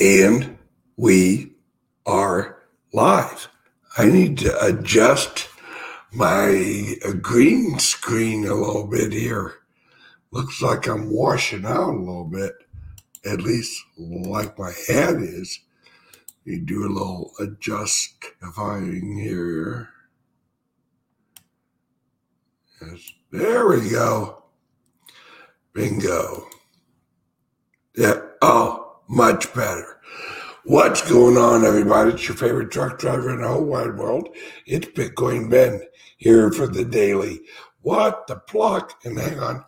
And we are live. I need to adjust my green screen a little bit here. Looks like I'm washing out a little bit, at least like my head is. You do a little adjustifying here. Yes, there we go. Bingo. Yeah. Oh, much better. What's going on, everybody? It's your favorite truck driver in the whole wide world. It's Bitcoin Ben here for the daily. What the pluck? And hang on.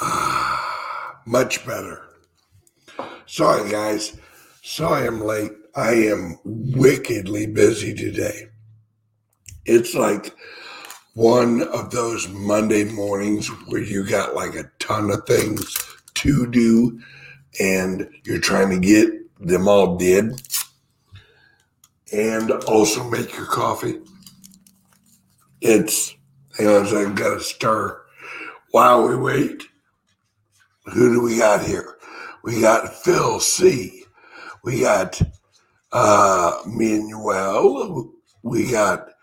Ah, much better. Sorry, guys. Sorry I'm late. I am wickedly busy today. It's like one of those Monday mornings where you got like a ton of things to do and you're trying to get them all did and also make your coffee. It's, hang on a second, got to stir while we wait. Who do we got here? We got Phil C. We got uh, Manuel. We got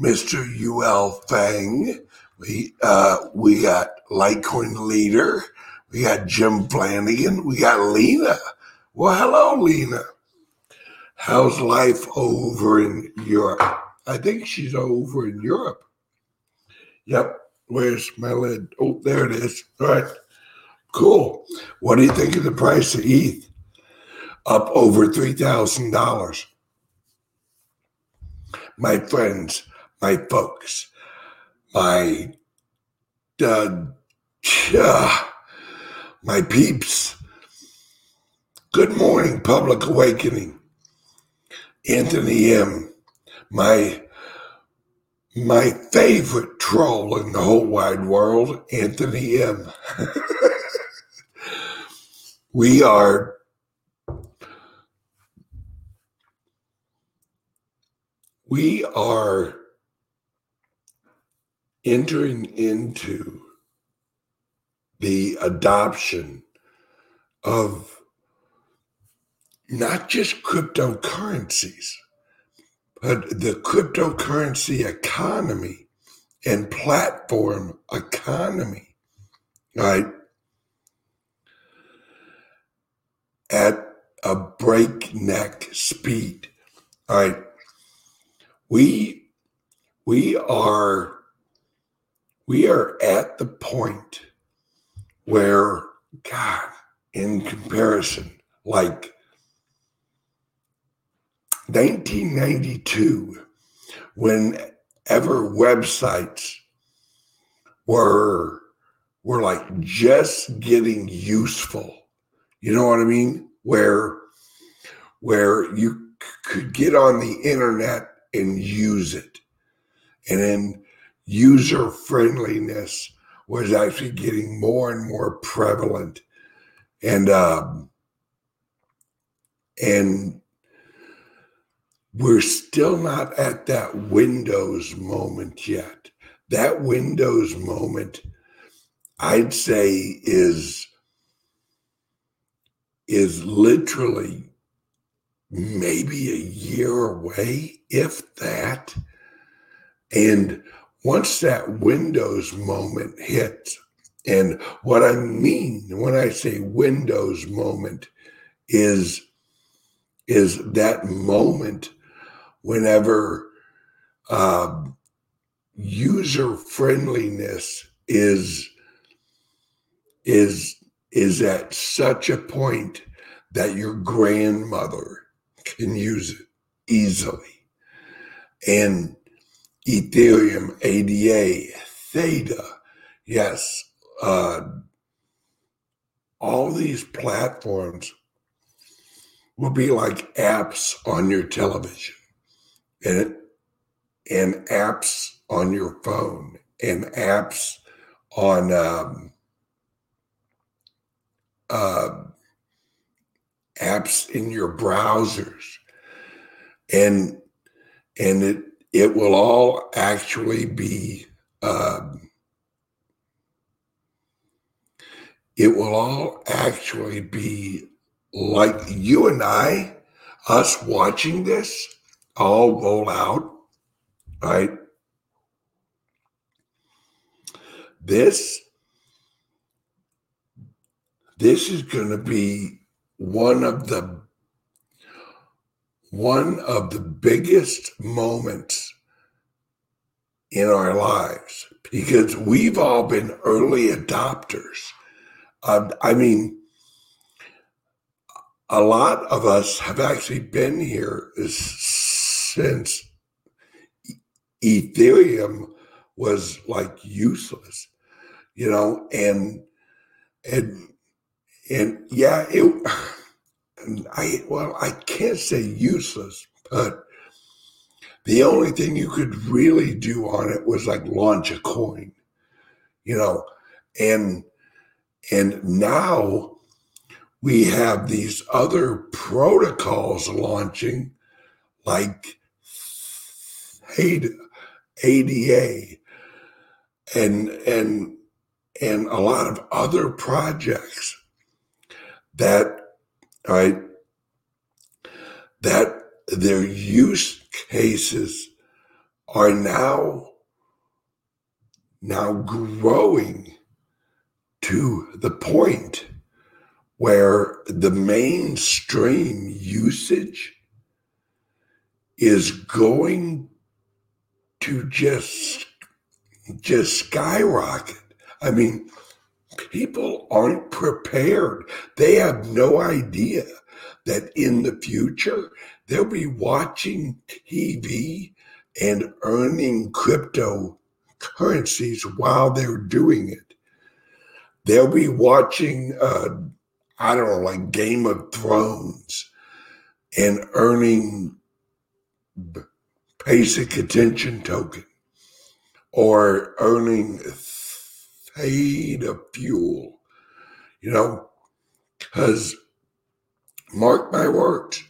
Mr. UL Fang. We uh, we got Litecoin Leader. We got Jim Flanagan. We got Lena. Well, hello, Lena. How's life over in Europe? I think she's over in Europe. Yep. Where's my lid? Oh, there it is. All right. Cool. What do you think of the price of ETH? Up over $3,000. My friends, my folks, my uh, my peeps. Good morning, Public Awakening. Anthony M, my my favorite troll in the whole wide world, Anthony M. we are we are entering into the adoption of not just cryptocurrencies, but the cryptocurrency economy and platform economy, right? At a breakneck speed, right? We we are we are at the point where, God, in comparison, like 1992, whenever websites were were like just getting useful, you know what I mean? Where where you could get on the internet and use it, and then user friendliness was actually getting more and more prevalent. And um, and we're still not at that windows moment yet. That windows moment i'd say is is literally maybe a year away if that. And once that Windows moment hits, and what I mean when I say Windows moment is is that moment whenever um, user friendliness is is is at such a point that your grandmother can use it easily. And Ethereum, ADA, Theta. Yes, uh, all these platforms will be like apps on your television and, and apps on your phone and apps on um, uh, apps in your browsers and and it it will all actually be um, it will all actually be like you and I, us watching this all roll out, right? This this is going to be one of the one of the biggest moments in our lives because we've all been early adopters. Uh, I mean, a lot of us have actually been here since Ethereum was like useless, you know, and and and yeah, it. I well, I can't say useless, but the only thing you could really do on it was like launch a coin, you know, and and now we have these other protocols launching, like ADA, and and and a lot of other projects that right that their use cases are now now growing to the point where the mainstream usage is going to just just skyrocket. I mean, people aren't prepared. They have no idea that in the future they'll be watching TV and earning cryptocurrencies while they're doing it. They'll be watching, uh, I don't know, like Game of Thrones and earning basic attention token or earning theta fuel, you know, because mark my words,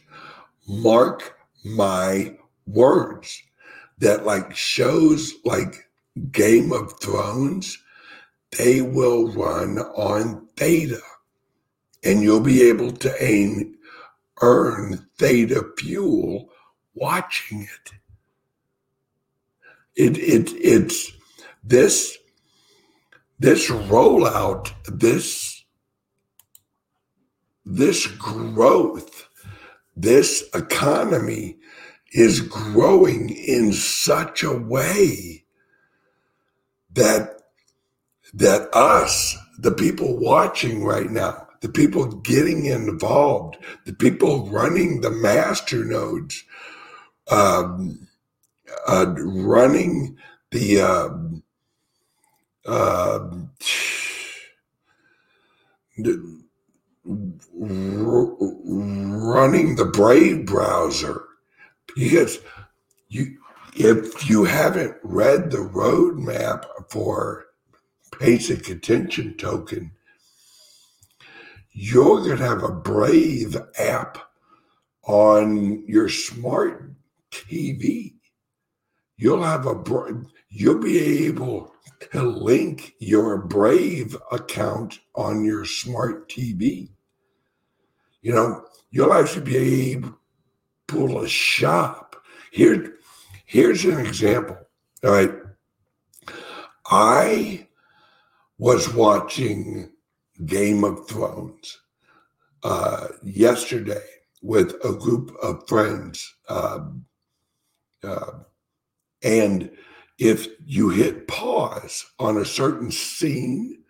mark my words that like shows like Game of Thrones, they will run on theta and you'll be able to aim, earn theta fuel watching it. It, it, it's this, this rollout, this, this growth this economy is growing in such a way that that us the people watching right now the people getting involved the people running the master nodes um, uh, running the um, uh, running the Brave browser because you if you haven't read the roadmap for basic attention token, you're going to have a Brave app on your smart TV. You'll have a you'll be able to link your Brave account on your smart TV. You know, you'll actually be able to shop. Here, here's an example. All right. I was watching Game of Thrones uh, yesterday with a group of friends. Um, uh, and if you hit pause on a certain scene,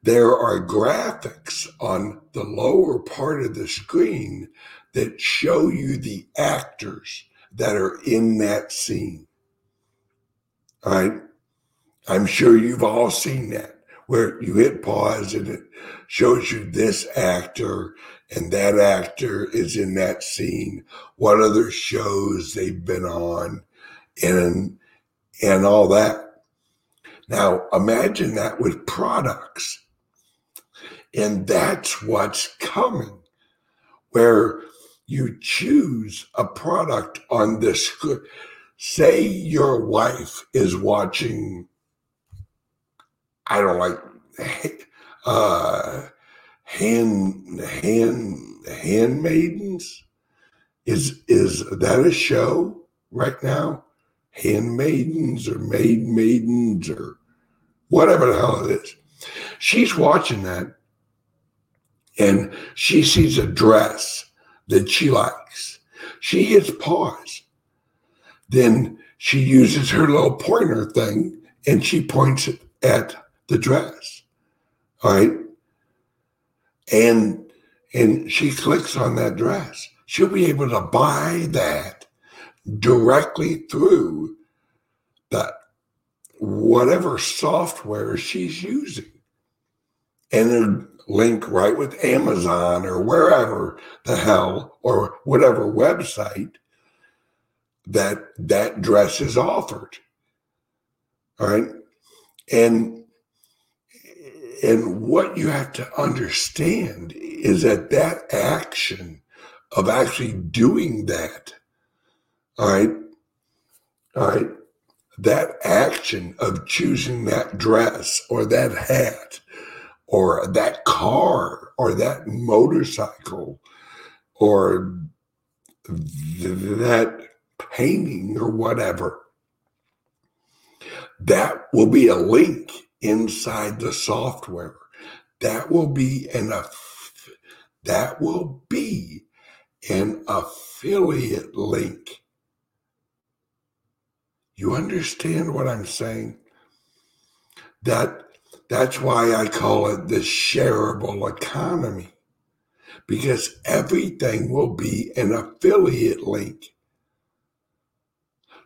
there are graphics on the lower part of the screen that show you the actors that are in that scene. All right. I'm sure you've all seen that where you hit pause and it shows you this actor and that actor is in that scene, what other shows they've been on, and and all that. Now imagine that with products. And that's what's coming, where you choose a product on this. Say your wife is watching, I don't like, uh, hand hand handmaidens. Is is that a show right now? Handmaidens or maid maidens or whatever the hell it is. She's watching that and she sees a dress that she likes. She hits pause. Then she uses her little pointer thing and she points it at the dress. All right. And and she clicks on that dress. She'll be able to buy that directly through that whatever software she's using. And then link right with Amazon or wherever the hell or whatever website that that dress is offered. All right. And and what you have to understand is that that action of actually doing that, all right, all right, that action of choosing that dress or that hat or that car or that motorcycle or that painting or whatever, that will be a link inside the software. That will be an that will be an affiliate link. You understand what I'm saying? That that's why I call it the shareable economy, because everything will be an affiliate link.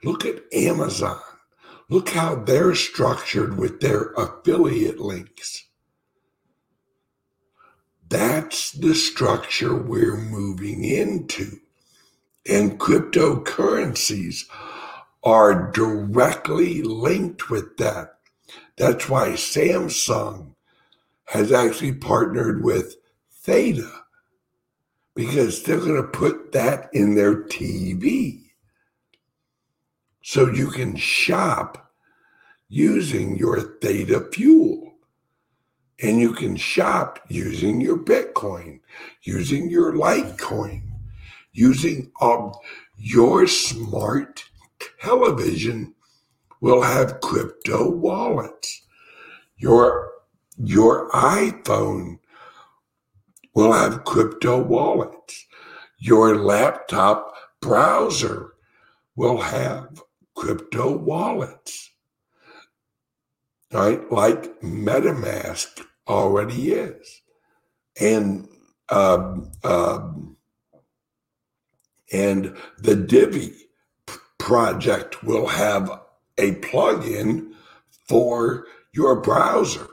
Look at Amazon. Look how they're structured with their affiliate links. That's the structure we're moving into. And cryptocurrencies are directly linked with that. That's why Samsung has actually partnered with Theta because they're going to put that in their TV. So you can shop using your Theta fuel. And you can shop using your Bitcoin, using your Litecoin, using um, your smart television will have crypto wallets. Your, your iPhone will have crypto wallets. Your laptop browser will have crypto wallets. Right? Like MetaMask already is. And um, um, and the Divi project will have a plugin for your browser.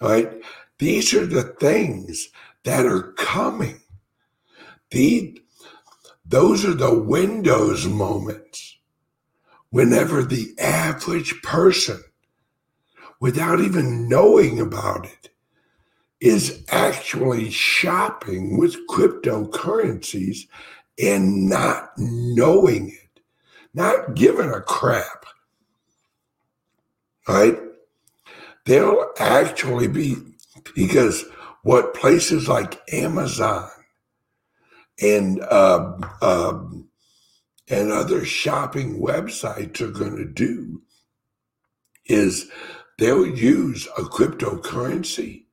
Right? These are the things that are coming. The, those are the Windows moments whenever the average person, without even knowing about it, is actually shopping with cryptocurrencies and not knowing it not giving a crap, right? They'll actually be, because what places like Amazon and uh, and other shopping websites are going to do is they'll use a cryptocurrency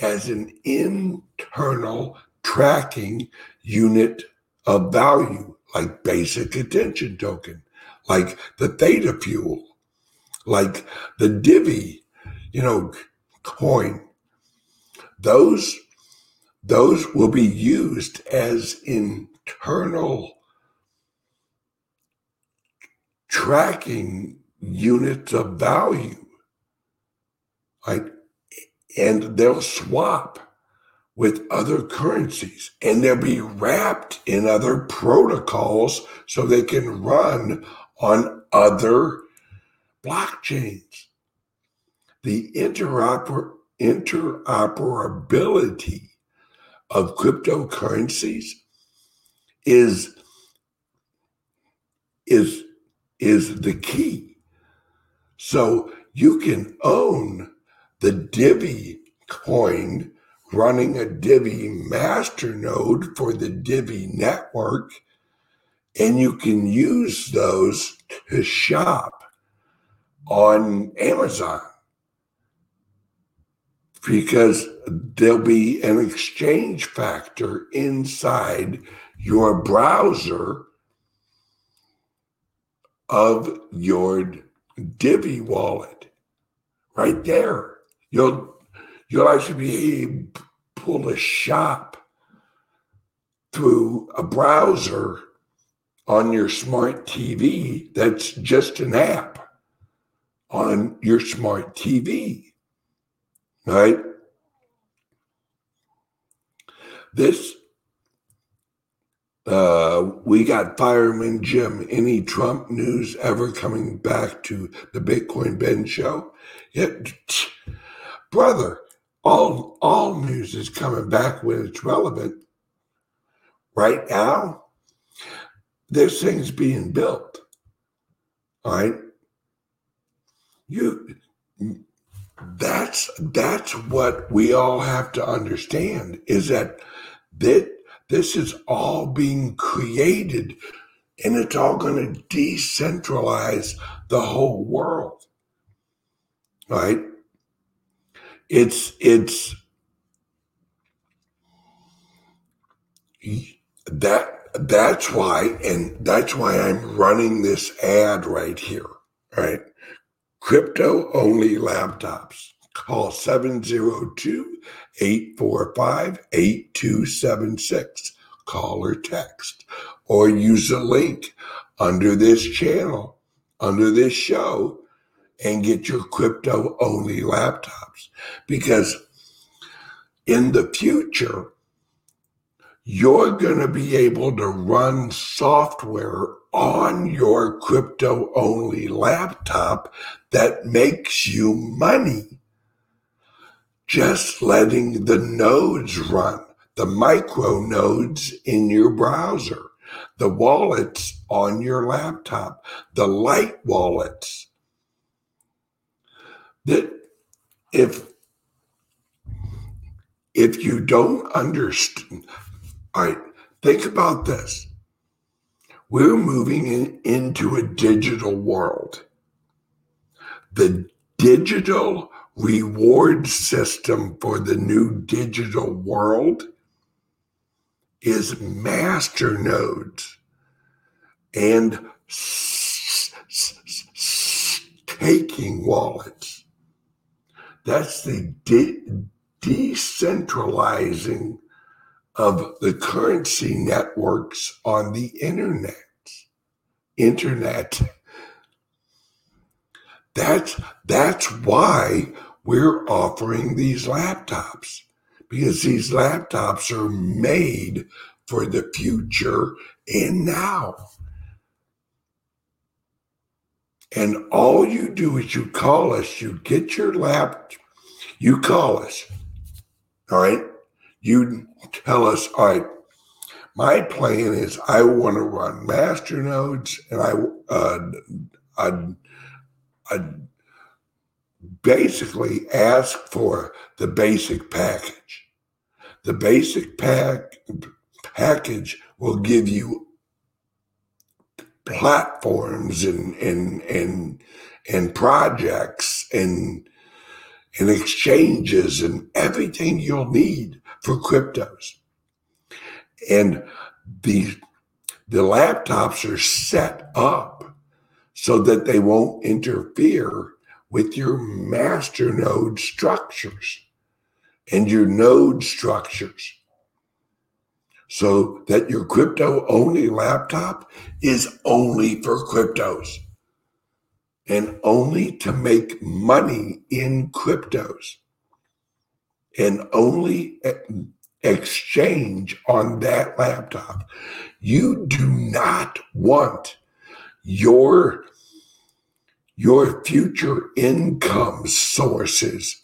as an internal tracking unit of value like basic attention token, like the theta fuel, like the Divi, you know, coin. Those those will be used as internal tracking units of value. Right? And they'll swap with other currencies and they'll be wrapped in other protocols so they can run on other blockchains. The interoper- interoperability of cryptocurrencies is is is the key. So you can own the Divi coin running a Divi master node for the Divi network, and you can use those to shop on Amazon because there'll be an exchange factor inside your browser of your Divi wallet right there. You'll you'll actually be able to shop through a browser on your smart TV that's just an app on your smart TV. Right? This uh, we got Fireman Jim. Any Trump news ever coming back to the Bitcoin Ben show? Yeah, brother, all all news is coming back when it's relevant. Right now, this thing's being built. All right. You that's that's what we all have to understand is that that this is all being created and it's all going to decentralize the whole world right it's it's that that's why and that's why i'm running this ad right here right crypto only laptops. Call 702 845 8276. Call or text or use a link under this channel, under this show, and get your crypto only laptops. Because in the future, you're going to be able to run software on your crypto only laptop that makes you money. Just letting the nodes run, the micro nodes in your browser, the wallets on your laptop, the light wallets. That if if you don't understand, all right, think about this. We're moving in, into a digital world. The digital reward system for the new digital world is master nodes and staking wallets. That's the de- decentralizing of the currency networks on the internet. Internet. That's that's why we're offering these laptops because these laptops are made for the future and now. And all you do is you call us, you get your lap, you call us. All right. You tell us, all right, my plan is I want to run master nodes and I, uh, I'd, I'd basically ask for the basic package. The basic pack package will give you platforms and and and and projects and and exchanges and everything you'll need for cryptos. And the, the laptops are set up so that they won't interfere with your master node structures and your node structures so that your crypto only laptop is only for cryptos and only to make money in cryptos and only exchange on that laptop. You do not want your your future income sources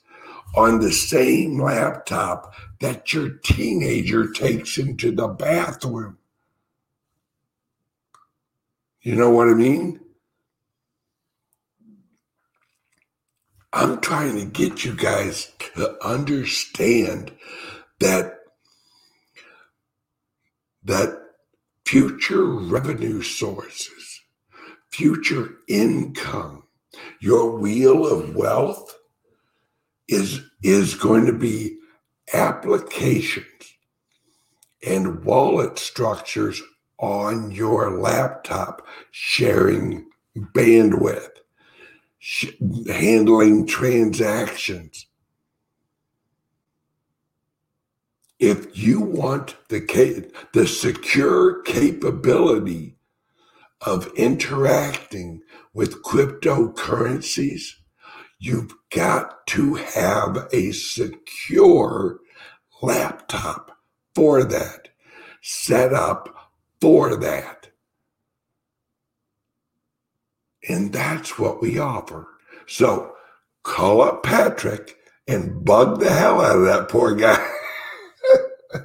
on the same laptop that your teenager takes into the bathroom. You know what I mean? I'm trying to get you guys to understand that that future revenue sources, future income, your wheel of wealth is is going to be applications and wallet structures on your laptop sharing bandwidth sh- handling transactions. If you want the ca- the secure capability of interacting with cryptocurrencies you've got to have a secure laptop for that set up for that and that's what we offer so call up patrick and bug the hell out of that poor guy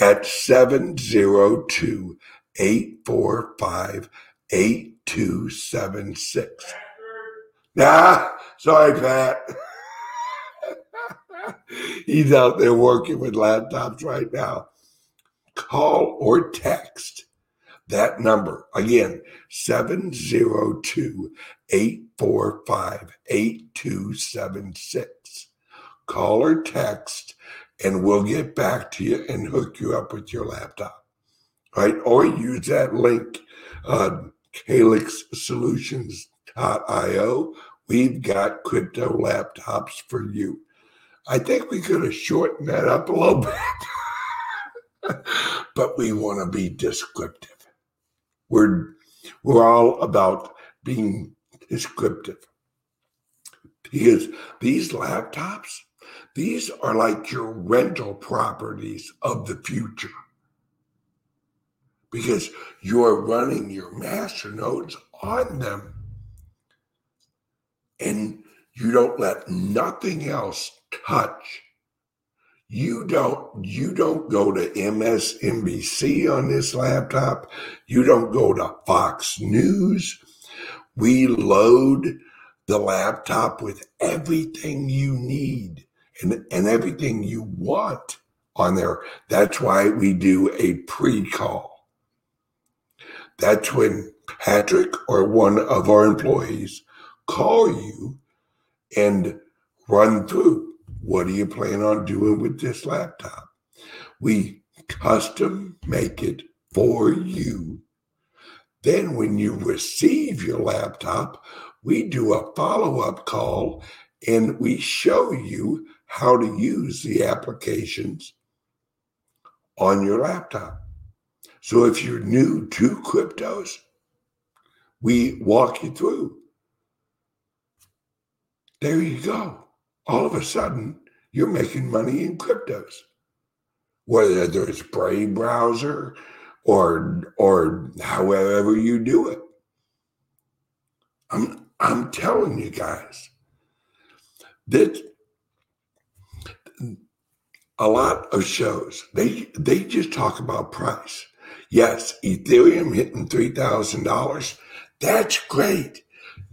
at 702 845 8276. Nah, sorry, Pat. He's out there working with laptops right now. Call or text that number again 702 845 8276. Call or text and we'll get back to you and hook you up with your laptop. Right? Or use that link, on uh, calyxsolutions.io. We've got crypto laptops for you. I think we could have shortened that up a little bit, but we want to be descriptive. We're we're all about being descriptive because these laptops these are like your rental properties of the future because you're running your master nodes on them and you don't let nothing else touch you don't you don't go to MSNBC on this laptop you don't go to Fox News we load the laptop with everything you need and, and everything you want on there. That's why we do a pre call. That's when Patrick or one of our employees call you and run through what do you plan on doing with this laptop? We custom make it for you. Then, when you receive your laptop, we do a follow up call and we show you how to use the applications on your laptop. So if you're new to cryptos, we walk you through. There you go. All of a sudden, you're making money in cryptos, whether it's Brave browser or or however you do it. I'm I'm telling you guys that a lot of shows they they just talk about price. Yes, Ethereum hitting three thousand dollars. That's great.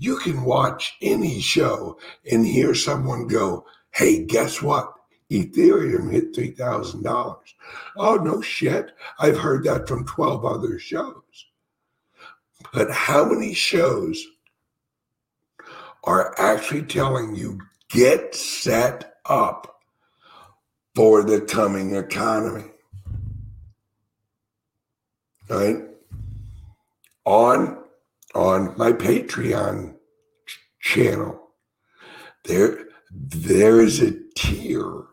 You can watch any show and hear someone go, "Hey, guess what? Ethereum hit three thousand dollars." Oh no shit! I've heard that from twelve other shows. But how many shows are actually telling you get set up for the coming economy. Right? On on my Patreon channel, there there is a tier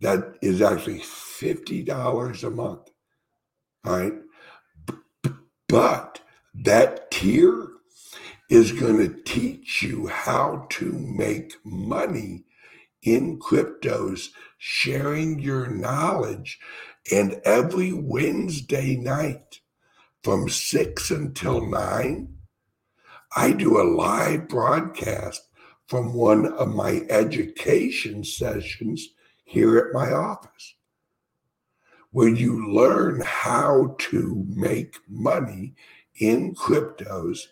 that is actually $50 a month. Right? But that tier is going to teach you how to make money in cryptos, sharing your knowledge. And every Wednesday night from 6 until 9, I do a live broadcast from one of my education sessions here at my office, where you learn how to make money in cryptos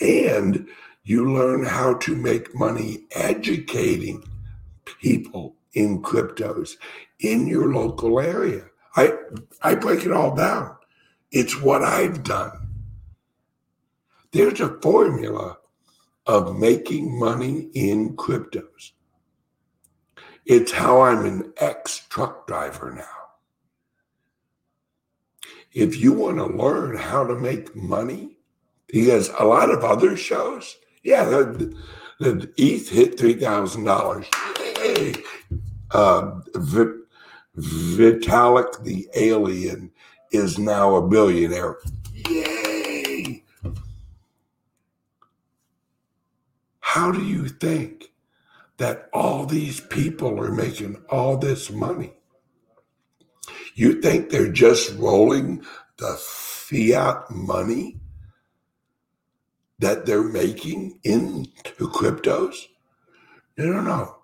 and You learn how to make money educating people in cryptos in your local area. I I break it all down. It's what I've done. There's a formula of making money in cryptos. It's how I'm an ex truck driver now. If you want to learn how to make money, because a lot of other shows, yeah, the, the ETH hit $3,000. Hey, uh, Vitalik the alien is now a billionaire. Yay! How do you think that all these people are making all this money? You think they're just rolling the fiat money that they're making into cryptos? No, no, no.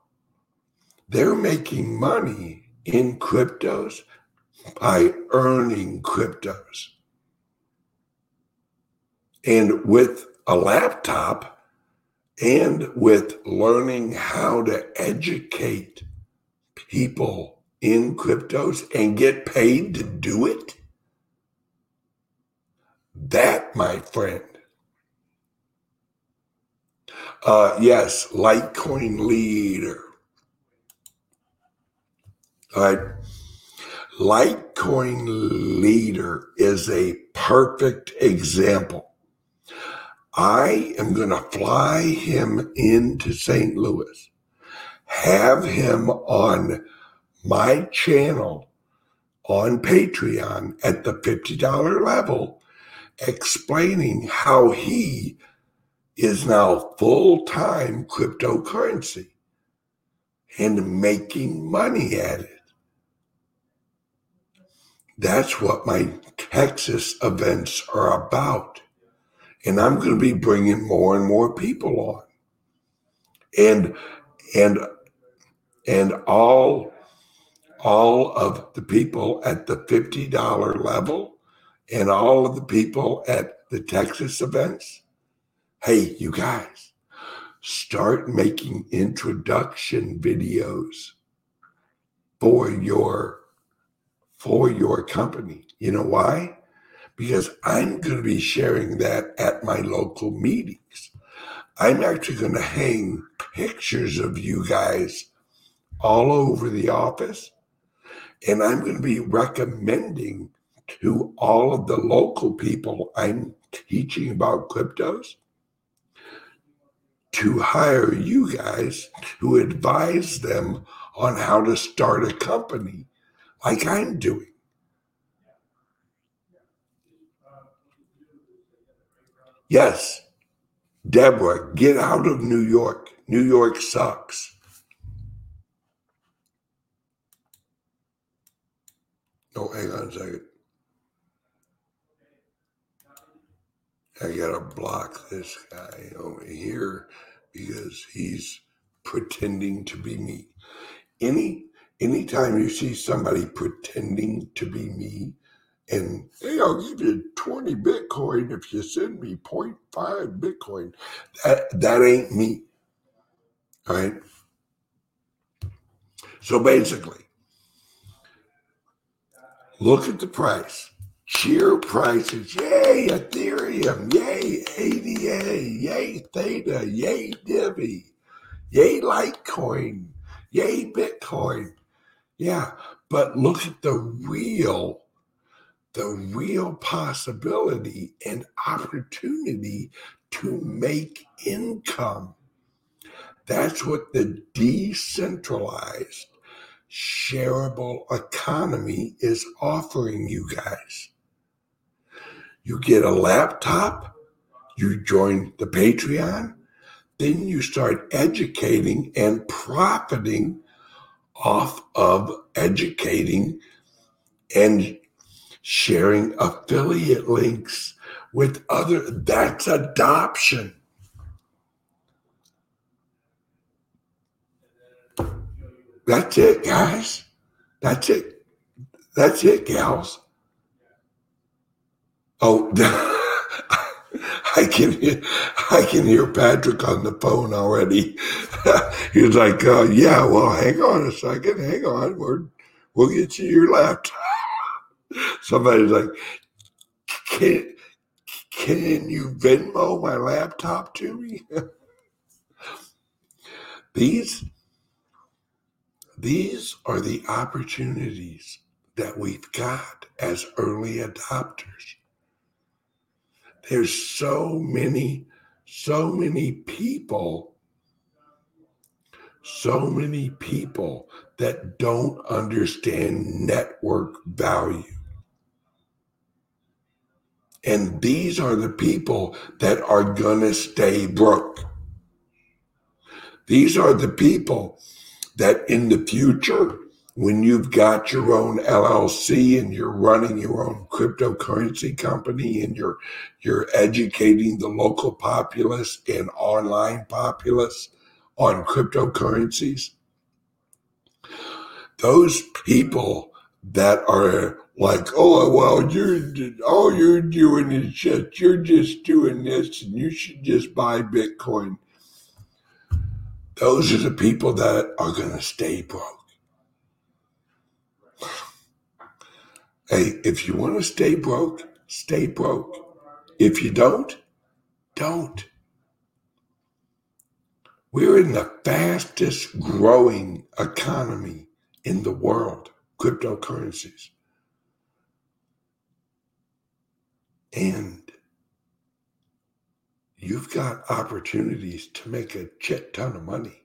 They're making money in cryptos by earning cryptos. And with a laptop and with learning how to educate people in cryptos and get paid to do it, that, my friend, uh, yes, Litecoin leader. All right. Litecoin leader is a perfect example. I am going to fly him into St. Louis, have him on my channel on Patreon at the $50 level, explaining how he is now full time cryptocurrency and making money at it. That's what my Texas events are about. And I'm going to be bringing more and more people on. And, and, and all, all of the people at the $50 level and all of the people at the Texas events. Hey, you guys, start making introduction videos for your for your company. You know why? Because I'm going to be sharing that at my local meetings. I'm actually going to hang pictures of you guys all over the office. And I'm going to be recommending to all of the local people I'm teaching about cryptos to hire you guys to advise them on how to start a company like I'm doing. Yes, Deborah, get out of New York. New York sucks. Oh, hang on a second. I gotta block this guy over here because he's pretending to be me. Any anytime you see somebody pretending to be me and hey i'll give you 20 bitcoin if you send me 0.5 bitcoin. That that ain't me all right? So basically look at the price. Cheer prices. Yay ethereum. Yay ada yay theta. Yay divi. Yay litecoin. Yay bitcoin. Yeah, but look at the real, the real possibility and opportunity to make income. That's what the decentralized shareable economy is offering you guys. You get a laptop, you join the Patreon, then you start educating and profiting off of educating and sharing affiliate links with other that's adoption. That's it guys. That's it. That's it gals. Oh i can hear i can hear Patrick on the phone already. He's like, uh, "Yeah, well, hang on a second, hang on, We're, we'll get you your laptop." Somebody's like, "Can can you Venmo my laptop to me?" these these are the opportunities that we've got as early adopters. There's so many, so many people, so many people that don't understand network value. And these are the people that are going to stay broke. These are the people that in the future when you've got your own LLC and you're running your own cryptocurrency company and you're you're educating the local populace and online populace on cryptocurrencies those people that are like oh well you're all you're doing is just you're just doing this and you should just buy bitcoin those are the people that are going to stay broke Hey, if you want to stay broke, stay broke. If you don't, don't. We're in the fastest growing economy in the world, cryptocurrencies. And you've got opportunities to make a shit ton of money.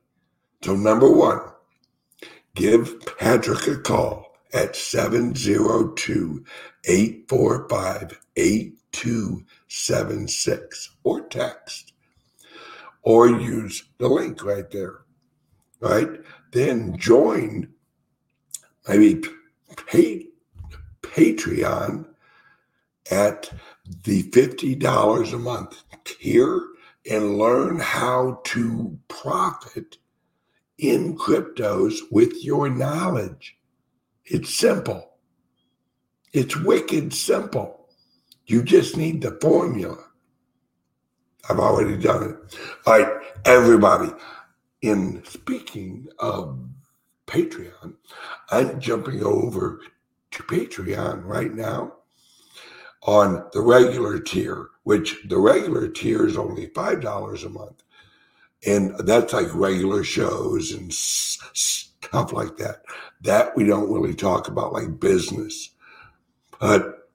So, number one, give Patrick a call at 702 845 8276 or text or use the link right there. Right? Then join maybe pay, Patreon at the $50 a month tier and learn how to profit in cryptos with your knowledge. It's simple. It's wicked simple. You just need the formula. I've already done it. All right, everybody. In speaking of Patreon, I'm jumping over to Patreon right now on the regular tier, which the regular tier is only $5 a month. And that's like regular shows and stuff like that. That we don't really talk about like business. But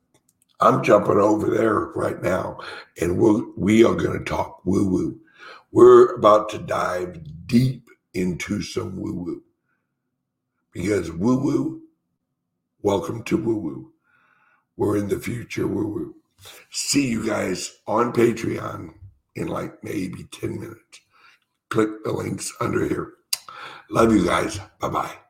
I'm jumping over there right now and we'll, we are going to talk woo woo. We're about to dive deep into some woo woo because woo woo, welcome to woo woo. We're in the future woo woo. See you guys on Patreon in like maybe 10 minutes. Click the links under here. Love you guys. Bye bye.